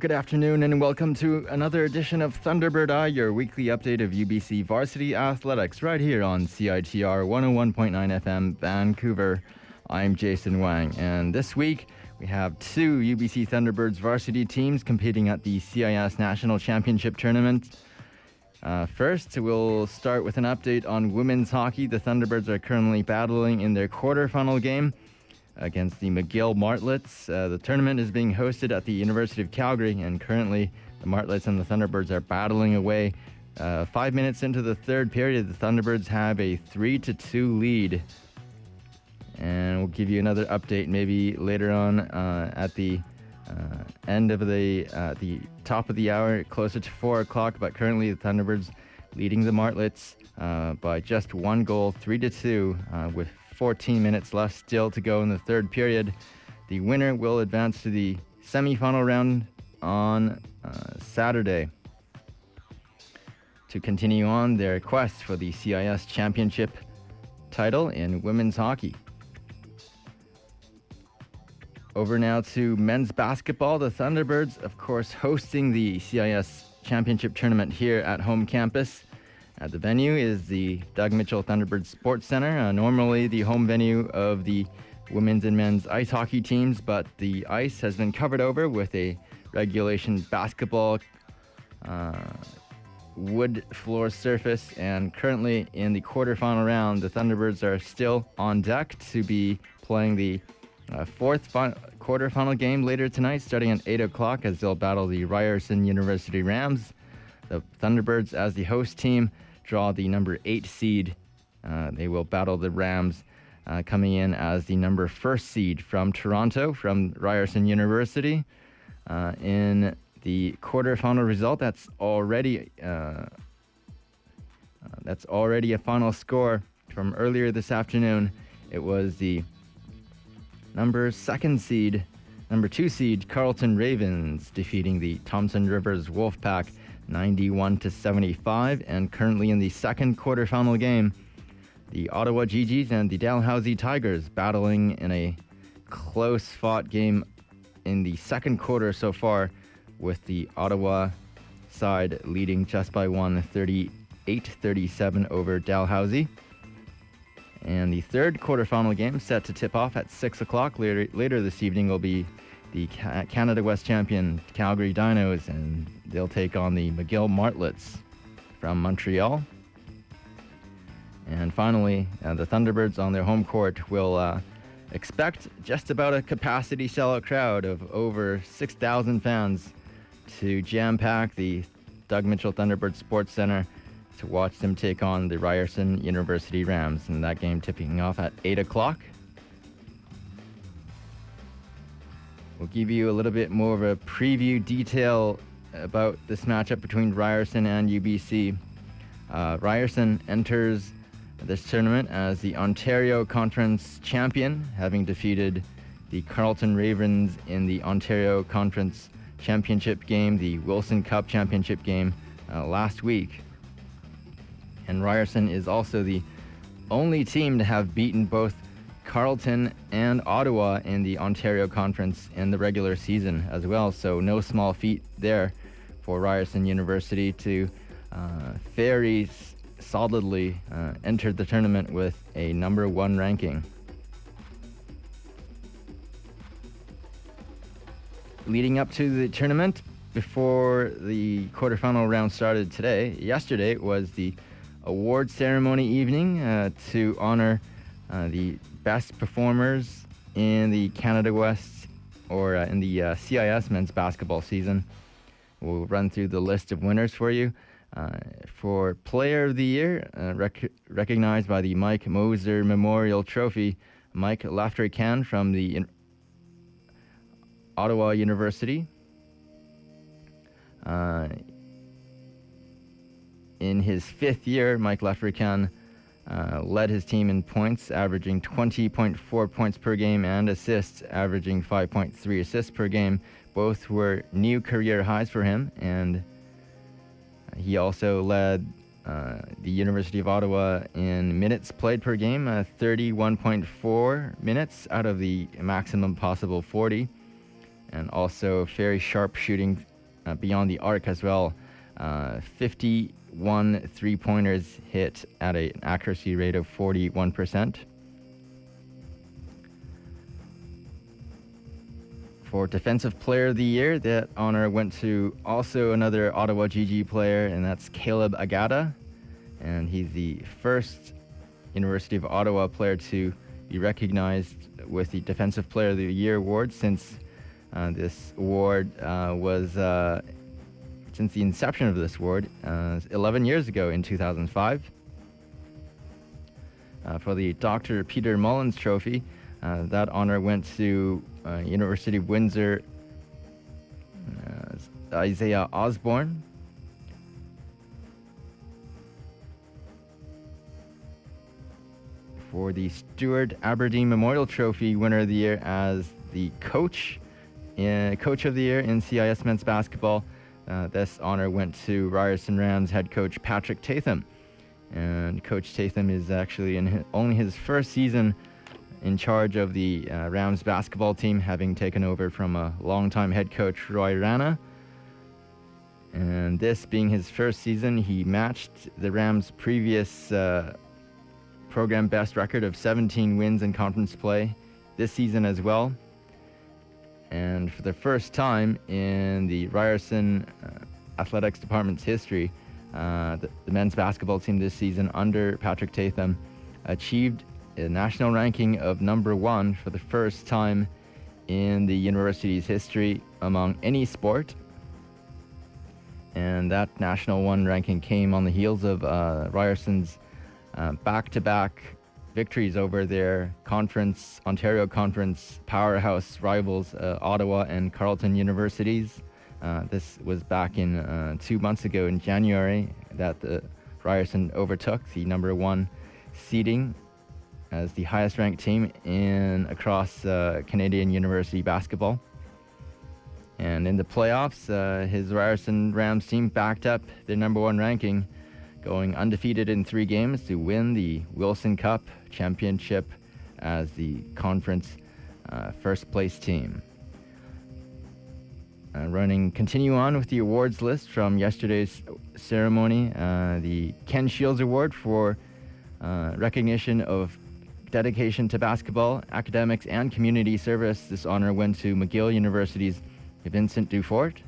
Good afternoon, and welcome to another edition of Thunderbird Eye, your weekly update of UBC varsity athletics, right here on CITR 101.9 FM, Vancouver. I'm Jason Wang, and this week we have two UBC Thunderbirds varsity teams competing at the CIS National Championship Tournament. Uh, first, we'll start with an update on women's hockey. The Thunderbirds are currently battling in their quarterfinal game against the McGill Martlets. Uh, the tournament is being hosted at the University of Calgary, and currently the Martlets and the Thunderbirds are battling away. Uh, five minutes into the third period, the Thunderbirds have a three to two lead, and we'll give you another update maybe later on uh, at the uh, end of the uh, the top of the hour, closer to four o'clock. But currently, the Thunderbirds leading the Martlets uh, by just one goal, three to two, with 14 minutes left still to go in the third period. The winner will advance to the semifinal round on uh, Saturday to continue on their quest for the CIS championship title in women's hockey. Over now to men's basketball. The Thunderbirds, of course, hosting the CIS championship tournament here at home campus. Uh, the venue is the Doug Mitchell Thunderbird Sports Center, uh, normally the home venue of the women's and men's ice hockey teams, but the ice has been covered over with a regulation basketball uh, wood floor surface. And currently in the quarterfinal round, the Thunderbirds are still on deck to be playing the uh, fourth fi- quarterfinal game later tonight, starting at 8 o'clock, as they'll battle the Ryerson University Rams. The Thunderbirds, as the host team, draw the number eight seed. Uh, they will battle the Rams, uh, coming in as the number first seed from Toronto, from Ryerson University. Uh, in the quarterfinal result, that's already uh, uh, that's already a final score from earlier this afternoon. It was the number second seed, number two seed Carleton Ravens defeating the Thompson Rivers Wolfpack 91 to 75. And currently in the second quarterfinal game, the Ottawa GGs and the Dalhousie Tigers battling in a close fought game in the second quarter so far, with the Ottawa side leading just by one 38 37 over Dalhousie. And the third quarterfinal game set to tip off at 6 o'clock later, later this evening will be the Canada West champion Calgary Dinos, and they'll take on the McGill Martlets from Montreal. And finally, uh, the Thunderbirds on their home court will uh, expect just about a capacity sellout crowd of over 6,000 fans to jam pack the Doug Mitchell Thunderbird Sports Center to watch them take on the Ryerson University Rams. And that game tipping off at 8 o'clock. We'll give you a little bit more of a preview detail about this matchup between Ryerson and UBC. Uh, Ryerson enters this tournament as the Ontario Conference champion, having defeated the Carleton Ravens in the Ontario Conference Championship game, the Wilson Cup Championship game uh, last week. And Ryerson is also the only team to have beaten both Carleton and Ottawa in the Ontario Conference in the regular season as well. So no small feat there for Ryerson University to uh, very solidly uh, enter the tournament with a number one ranking. Leading up to the tournament, before the quarterfinal round started today, yesterday was the award ceremony evening uh, to honor uh, the best performers in the Canada West or uh, in the uh, CIS men's basketball season. We'll run through the list of winners for you. Uh, for Player of the Year, uh, rec- recognized by the Mike Moser Memorial Trophy, Mike L'Africain from the in- Ottawa University. Uh, in his fifth year, Mike L'Africain uh, led his team in points, averaging 20.4 points per game, and assists, averaging 5.3 assists per game. Both were new career highs for him, and uh, he also led uh, the University of Ottawa in minutes played per game, uh, 31.4 minutes out of the maximum possible 40, and also very sharp shooting uh, beyond the arc as well, uh, 50 one three pointers hit at an accuracy rate of 41%. For Defensive Player of the Year, that honor went to also another Ottawa GG player, and that's Caleb Agada. And he's the first University of Ottawa player to be recognized with the Defensive Player of the Year award since uh, this award uh, was uh, since the inception of this award uh, 11 years ago in 2005. Uh, for the Dr. Peter Mullins Trophy, uh, that honor went to University of Windsor Isaiah Osborne. For the Stewart Aberdeen Memorial Trophy winner of the year as the coach in, Coach of the Year in CIS men's basketball. Uh, this honor went to Ryerson Rams head coach Patrick Tatham. And Coach Tatham is actually in his, only his first season in charge of the uh, Rams basketball team, having taken over from a longtime head coach Roy Rana. And this being his first season, he matched the Rams' previous uh, program best record of 17 wins in conference play this season as well. And for the first time in the Ryerson uh, Athletics Department's history, uh, the, the, men's basketball team this season under Patrick Tatham achieved a national ranking of number one for the first time in the university's history among any sport. And that national one ranking came on the heels of uh, Ryerson's back to back victories over their conference, Ontario Conference powerhouse rivals, uh, Ottawa and Carleton Universities. Uh, this was back in uh, two months ago in January that the Ryerson overtook the number one seeding as the highest ranked team in across uh, Canadian university basketball. And in the playoffs, uh, his Ryerson Rams team backed up their number one ranking going undefeated in three games to win the Wilson Cup championship as the conference uh, first place team. Uh, running, continue on with the awards list from yesterday's ceremony. Uh, the Ken Shields Award for uh, recognition of dedication to basketball, academics, and community service. This honor went to McGill University's Vincent Dufort.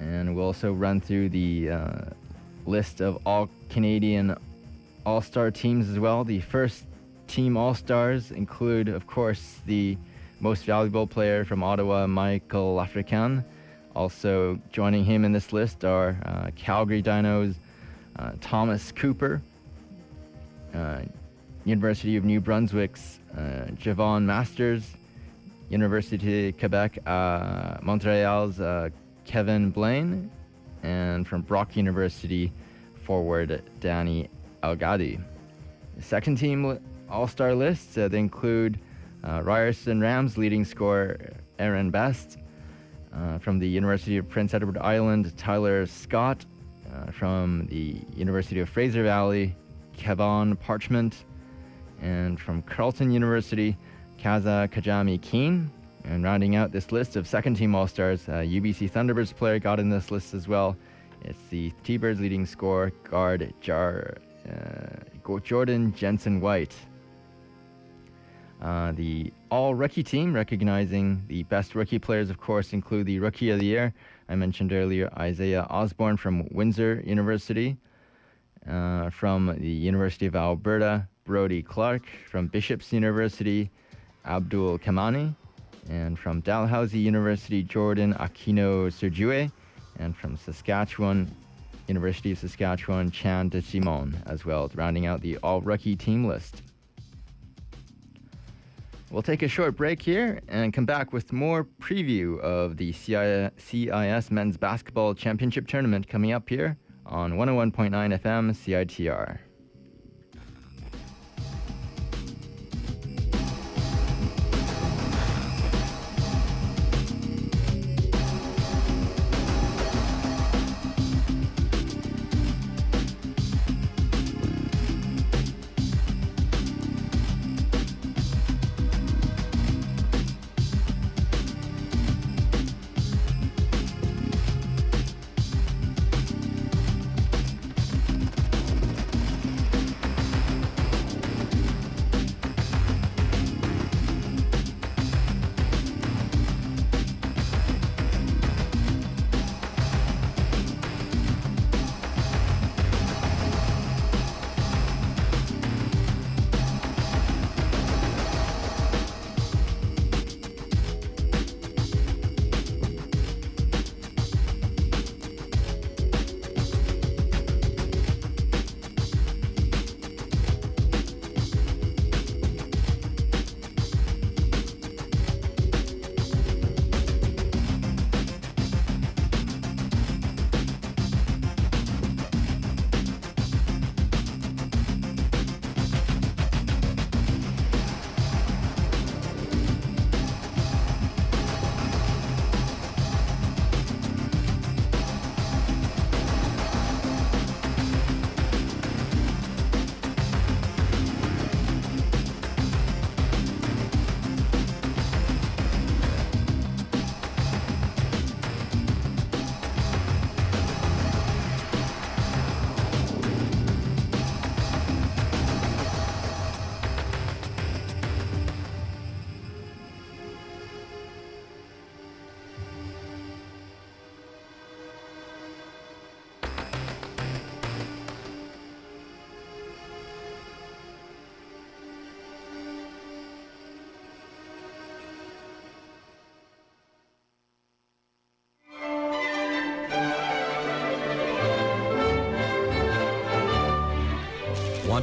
And we'll also run through the uh, list of all Canadian All Star teams as well. The first team All Stars include, of course, the most valuable player from Ottawa, Michael L'Africain. Also joining him in this list are uh, Calgary Dinos, uh, Thomas Cooper, uh, University of New Brunswick's uh, Javon Masters, University of Quebec, uh, Montreal's Kevin Blaine, and from Brock University forward Dani Elgadi. Second team All Star list uh, they include uh, Ryerson Rams leading scorer Aaron Best. Uh, from the University of Prince Edward Island, Tyler Scott. Uh, from the University of Fraser Valley, Kevon Parchment. And from Carleton University, Kaza Kajami-Keane. And rounding out this list of second team All Stars, uh, UBC Thunderbirds player got in this list as well. It's the T Birds leading scorer, guard Jar, uh, Jordan Jensen-Whyte. Uh, the all rookie team, recognizing the best rookie players, of course, include the Rookie of the Year. I mentioned earlier Isaiah Osborne from Windsor University. Uh, from the University of Alberta, Brody Clark. From Bishop's University, Abdul Kamani and from Dalhousie University, Jordan Aquino Sergiue, and from Saskatchewan, University of Saskatchewan, Chan de Simon, as well, rounding out the all rookie team list. We'll take a short break here and come back with more preview of the CIS Men's Basketball Championship Tournament coming up here on 101.9 FM CITR.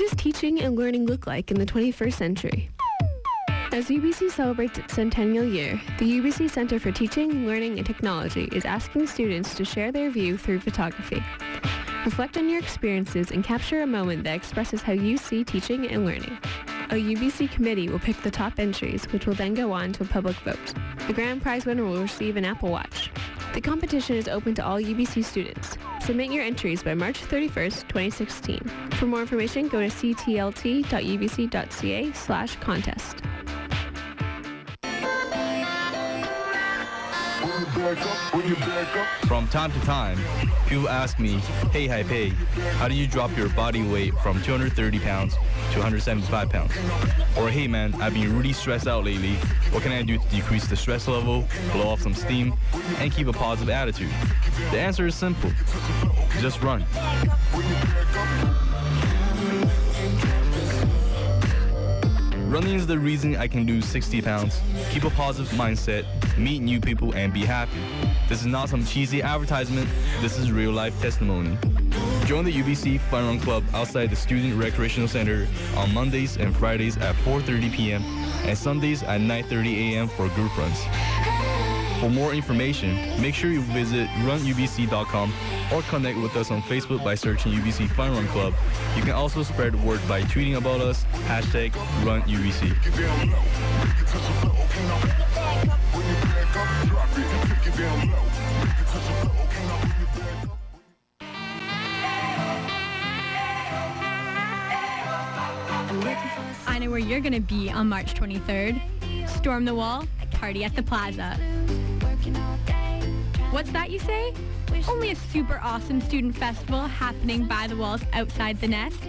does teaching and learning look like in the 21st century? As UBC celebrates its centennial year, the UBC Center for Teaching, Learning and Technology is asking students to share their view through photography. Reflect on your experiences and capture a moment that expresses how you see teaching and learning. A UBC committee will pick the top entries, which will then go on to a public vote. The grand prize winner will receive an Apple Watch. The competition is open to all UBC students. Submit your entries by March 31st, 2016. For more information, go to ctlt.ubc.ca slash contest. From time to time, people ask me, hey Haipei, how do you drop your body weight from 230 pounds to 175 pounds? Or hey man, I've been really stressed out lately. What can I do to decrease the stress level, blow off some steam, and keep a positive attitude? The answer is simple. Just run. Running is the reason I can lose 60 pounds, keep a positive mindset, meet new people, and be happy. This is not some cheesy advertisement, this is real life testimony. Join the UBC Fun Run Club outside the Student Recreational Center on Mondays and Fridays at 4.30 p.m. and Sundays at 9.30 a.m. for group runs. For more information, make sure you visit runubc.com or connect with us on Facebook by searching UBC Fun Run Club. You can also spread word by tweeting about us, hashtag RunUBC. I know where you're going to be on March 23rd. Storm the wall, party at the plaza. What's that you say? Only a super awesome student festival happening by the walls outside the nest.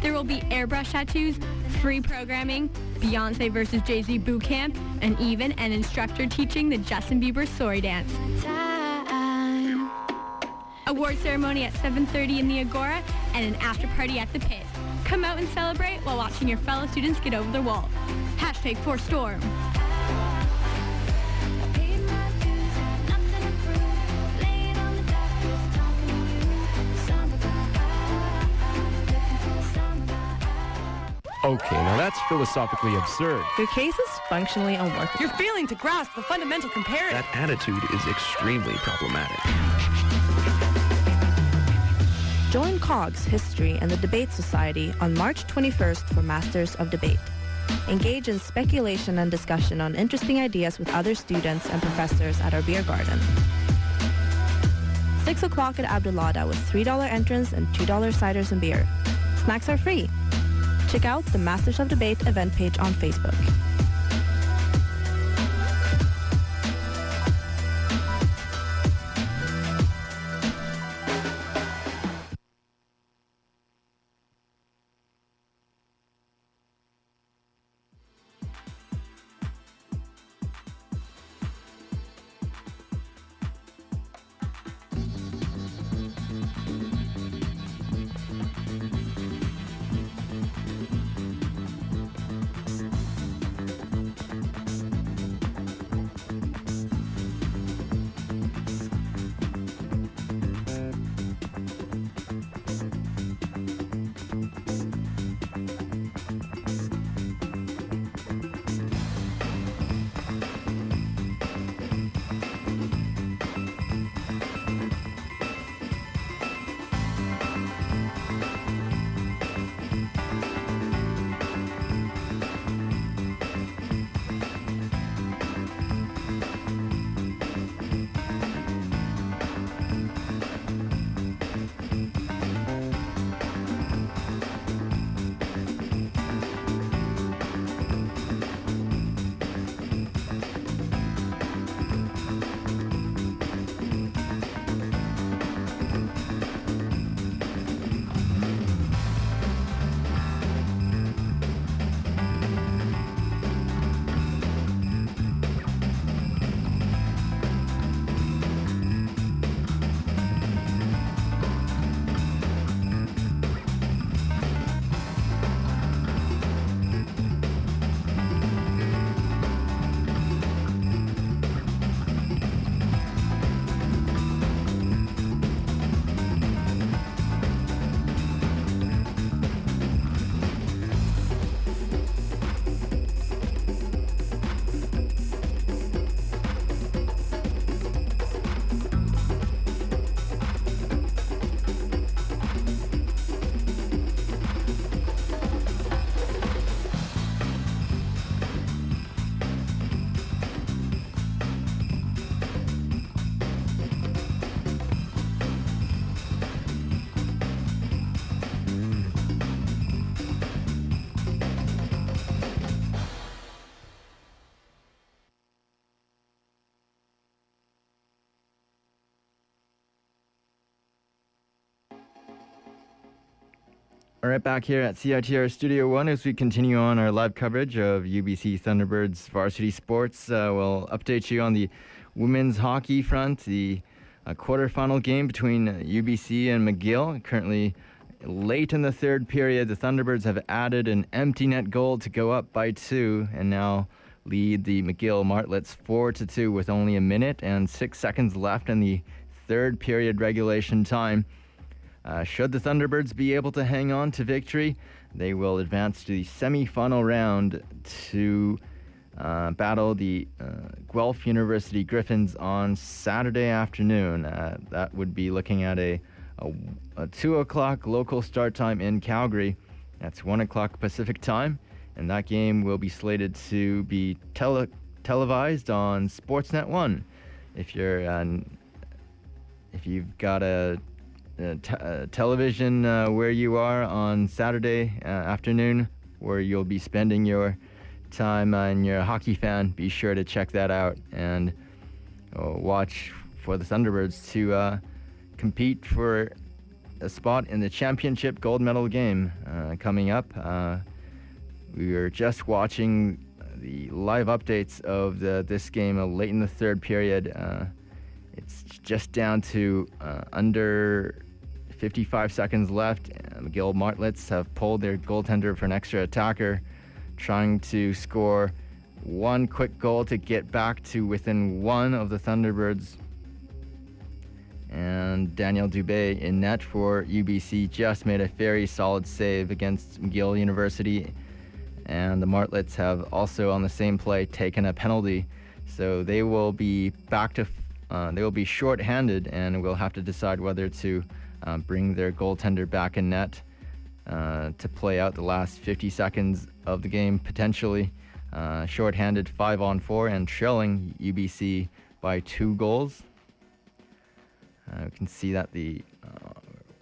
There will be airbrush tattoos, free programming, Beyonce versus Jay-Z boot camp, and even an instructor teaching the Justin Bieber sorry dance. Award ceremony at 7.30 in the Agora and an after party at the pit. Come out and celebrate while watching your fellow students get over their wall. Hashtag for storm. Okay, now that's philosophically absurd. Your case is functionally unworkable. You're failing to grasp the fundamental comparative. That attitude is extremely problematic. Join COGS History and the Debate Society on March 21st for Masters of Debate. Engage in speculation and discussion on interesting ideas with other students and professors at our beer garden. 6 o'clock at Abdulada with $3 entrance and $2 ciders and beer. Snacks are free. Check out the Masters of Debate event page on Facebook. All right, back here at CITR Studio One as we continue on our live coverage of UBC Thunderbirds varsity sports. Uh, we'll update you on the women's hockey front, the uh, quarterfinal game between UBC and McGill. Currently, late in the third period, the Thunderbirds have added an empty net goal to go up by two, and now lead the McGill Martlets four to two with only a minute and six seconds left in the third period regulation time. Uh, should the Thunderbirds be able to hang on to victory, they will advance to the semi-final round to uh, battle the uh, Guelph University Griffins on Saturday afternoon. Uh, that would be looking at a, a, a 2 o'clock local start time in Calgary. That's 1 o'clock Pacific time, and that game will be slated to be tele- televised on Sportsnet 1. If you're uh, if you've got a t- uh, television uh, where you are on Saturday uh, afternoon, where you'll be spending your time and you're a hockey fan, be sure to check that out and uh, watch for the Thunderbirds to uh, compete for a spot in the championship gold medal game coming up. we were just watching the live updates of the, this game late in the third period. it's just down to under 55 seconds left. McGill Martlets have pulled their goaltender for an extra attacker, trying to score one quick goal to get back to within one of the Thunderbirds. And Danielle Dubé in net for UBC just made a very solid save against McGill University. And the Martlets have also on the same play taken a penalty. So they will be back to, uh, they will be short-handed and will have to decide whether to uh, bring their goaltender back in net uh, to play out the last 50 seconds of the game, potentially uh, shorthanded 5 on 4 and trailing UBC by two goals. Uh, we can see that the uh,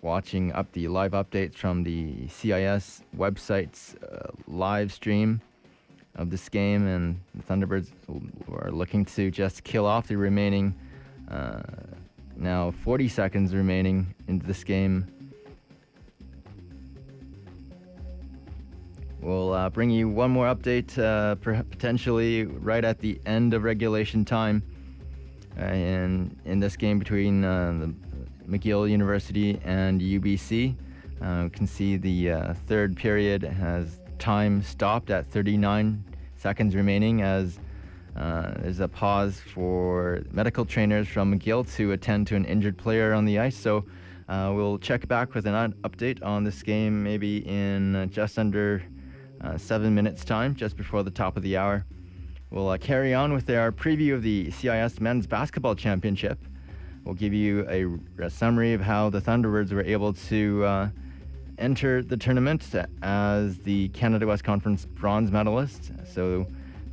watching up the live updates from the CIS website's uh, live stream of this game, and the Thunderbirds are looking to just kill off the remaining now 40 seconds remaining into this game. We'll uh, bring you one more update, uh, potentially right at the end of regulation time. Uh, in, in this game between uh, McGill University and UBC, uh, we can see the uh, third period has time stopped at 39 seconds remaining as uh, there's a pause for medical trainers from McGill to attend to an injured player on the ice. So uh, we'll check back with an update on this game maybe in uh, just under uh, seven minutes' time, just before the top of the hour. We'll uh, carry on with our preview of the CIS Men's Basketball Championship. We'll give you a, a summary of how the Thunderbirds were able to uh, enter the tournament as the Canada West Conference bronze medalist. So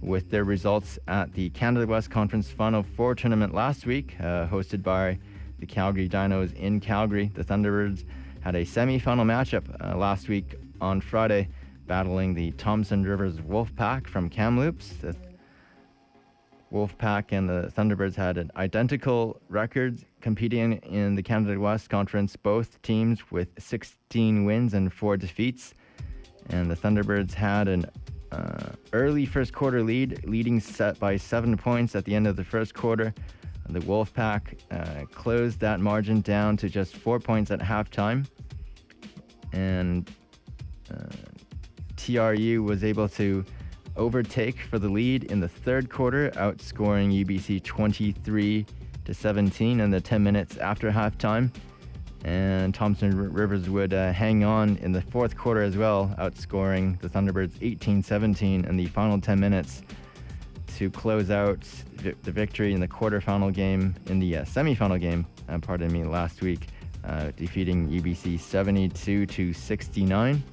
with their results at the Canada West Conference Final Four tournament last week, uh, hosted by the Calgary Dinos in Calgary. The Thunderbirds had a semi-final matchup uh, last week on Friday, battling the Thompson Rivers Wolfpack from Kamloops. The Wolfpack and the Thunderbirds had an identical records competing in the Canada West Conference, both teams with 16 wins and 4 defeats. And the Thunderbirds had an uh, early first quarter lead, leading set by seven points at the end of the first quarter. The Wolfpack uh, closed that margin down to just four points at halftime. And uh, TRU was able to overtake for the lead in the third quarter, outscoring UBC 23 to 17 in the 10 minutes after halftime and Thompson Rivers would uh, hang on in the fourth quarter as well, outscoring the Thunderbirds 18-17 in the final 10 minutes to close out the victory in the quarterfinal game, in the uh, semifinal game, uh, pardon me, last week, uh, defeating UBC 72 to 69.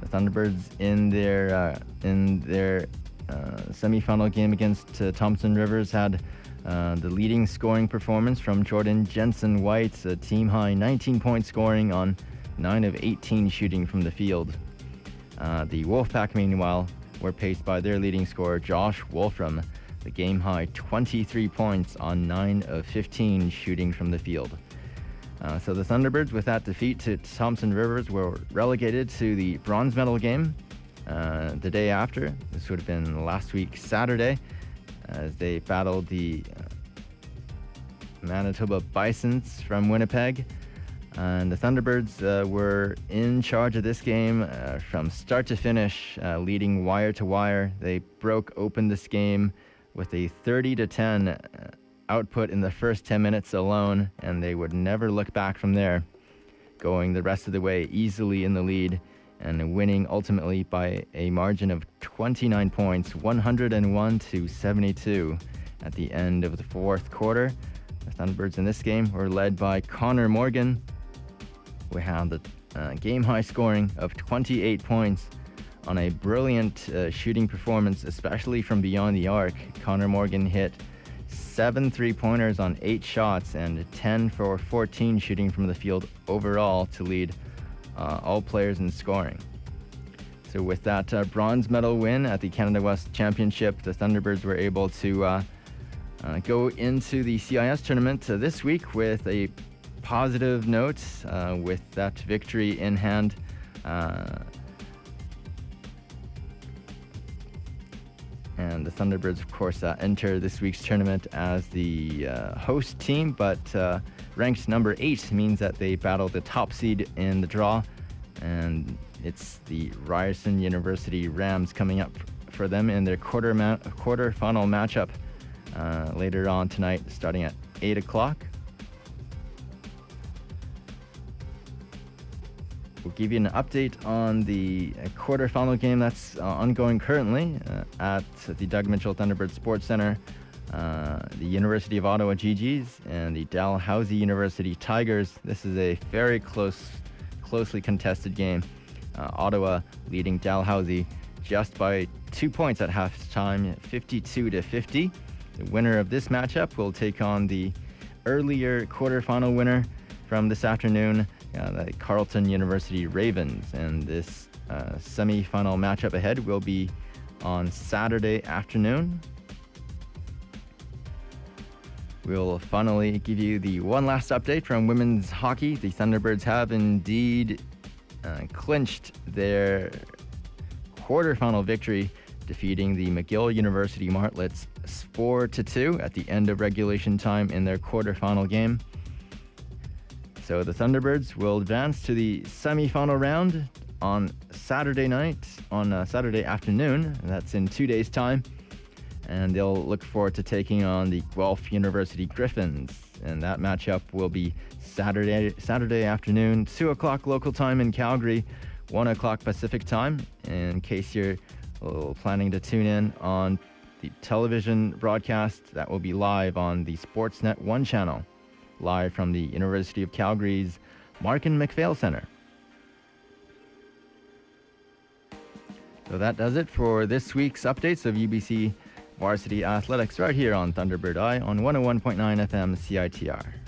The Thunderbirds in their uh, in their uh, semifinal game against uh, Thompson Rivers had uh, the leading scoring performance from Jordan Jensen-Whyte, a team high 19 point scoring on 9 of 18 shooting from the field. Uh, the Wolfpack, meanwhile, were paced by their leading scorer Josh Wolfram, the game high 23 points on 9 of 15 shooting from the field. Uh, so the Thunderbirds, with that defeat to Thompson Rivers, were relegated to the bronze medal game uh, the day after. This would have been last week, Saturday, as they battled the uh, Manitoba Bisons from Winnipeg. And the Thunderbirds uh, were in charge of this game uh, from start to finish, uh, leading wire to wire. They broke open this game with a 30 to 10 uh, output in the first 10 minutes alone, and they would never look back from there, going the rest of the way easily in the lead and winning ultimately by a margin of 29 points, 101 to 72 at the end of the fourth quarter. The Thunderbirds in this game were led by Connor Morgan, who had the uh, game high scoring of 28 points on a brilliant uh, shooting performance, especially from beyond the arc. Connor Morgan hit seven three pointers on eight shots and 10 for 14 shooting from the field overall to lead uh, all players in scoring. So, with that uh, bronze medal win at the Canada West Championship, the Thunderbirds were able to uh, uh go into the CIS tournament uh, this week with a positive note, uh, with that victory in hand. and the Thunderbirds, of course, enter this week's tournament as the host team, but ranked number eight means that they battle the top seed in the draw, and it's the Ryerson University Rams coming up for them in their quarter ma- quarter final matchup uh, later on tonight, starting at eight o'clock. We'll give you an update on the quarterfinal game that's uh, ongoing currently uh, at the Doug Mitchell Thunderbird Sports Center uh, the University of Ottawa GGs and the Dalhousie University Tigers. This is a very close, closely contested game. Uh, Ottawa leading Dalhousie just by two points at halftime, 52 to 50. The winner of this matchup will take on the earlier quarterfinal winner from this afternoon, uh, the Carleton University Ravens. And this uh, semi-final matchup ahead will be on Saturday afternoon We'll finally give you the one last update from women's hockey. The Thunderbirds have indeed uh, clinched their quarterfinal victory, defeating the McGill University Martlets 4 to 2 at the end of regulation time in their quarterfinal game. So the Thunderbirds will advance to the semifinal round on Saturday night, on uh, Saturday afternoon. That's in two days' time and they'll look forward to taking on the Guelph University Griffins. And that matchup will be Saturday Saturday afternoon, two o'clock local time in Calgary, one o'clock Pacific time. In case you're uh, planning to tune in on the television broadcast, that will be live on the Sportsnet One channel, live from the University of Calgary's Markin MacPhail Center. So that does it for this week's updates of UBC varsity athletics right here on Thunderbird Eye on 101.9 FM CITR.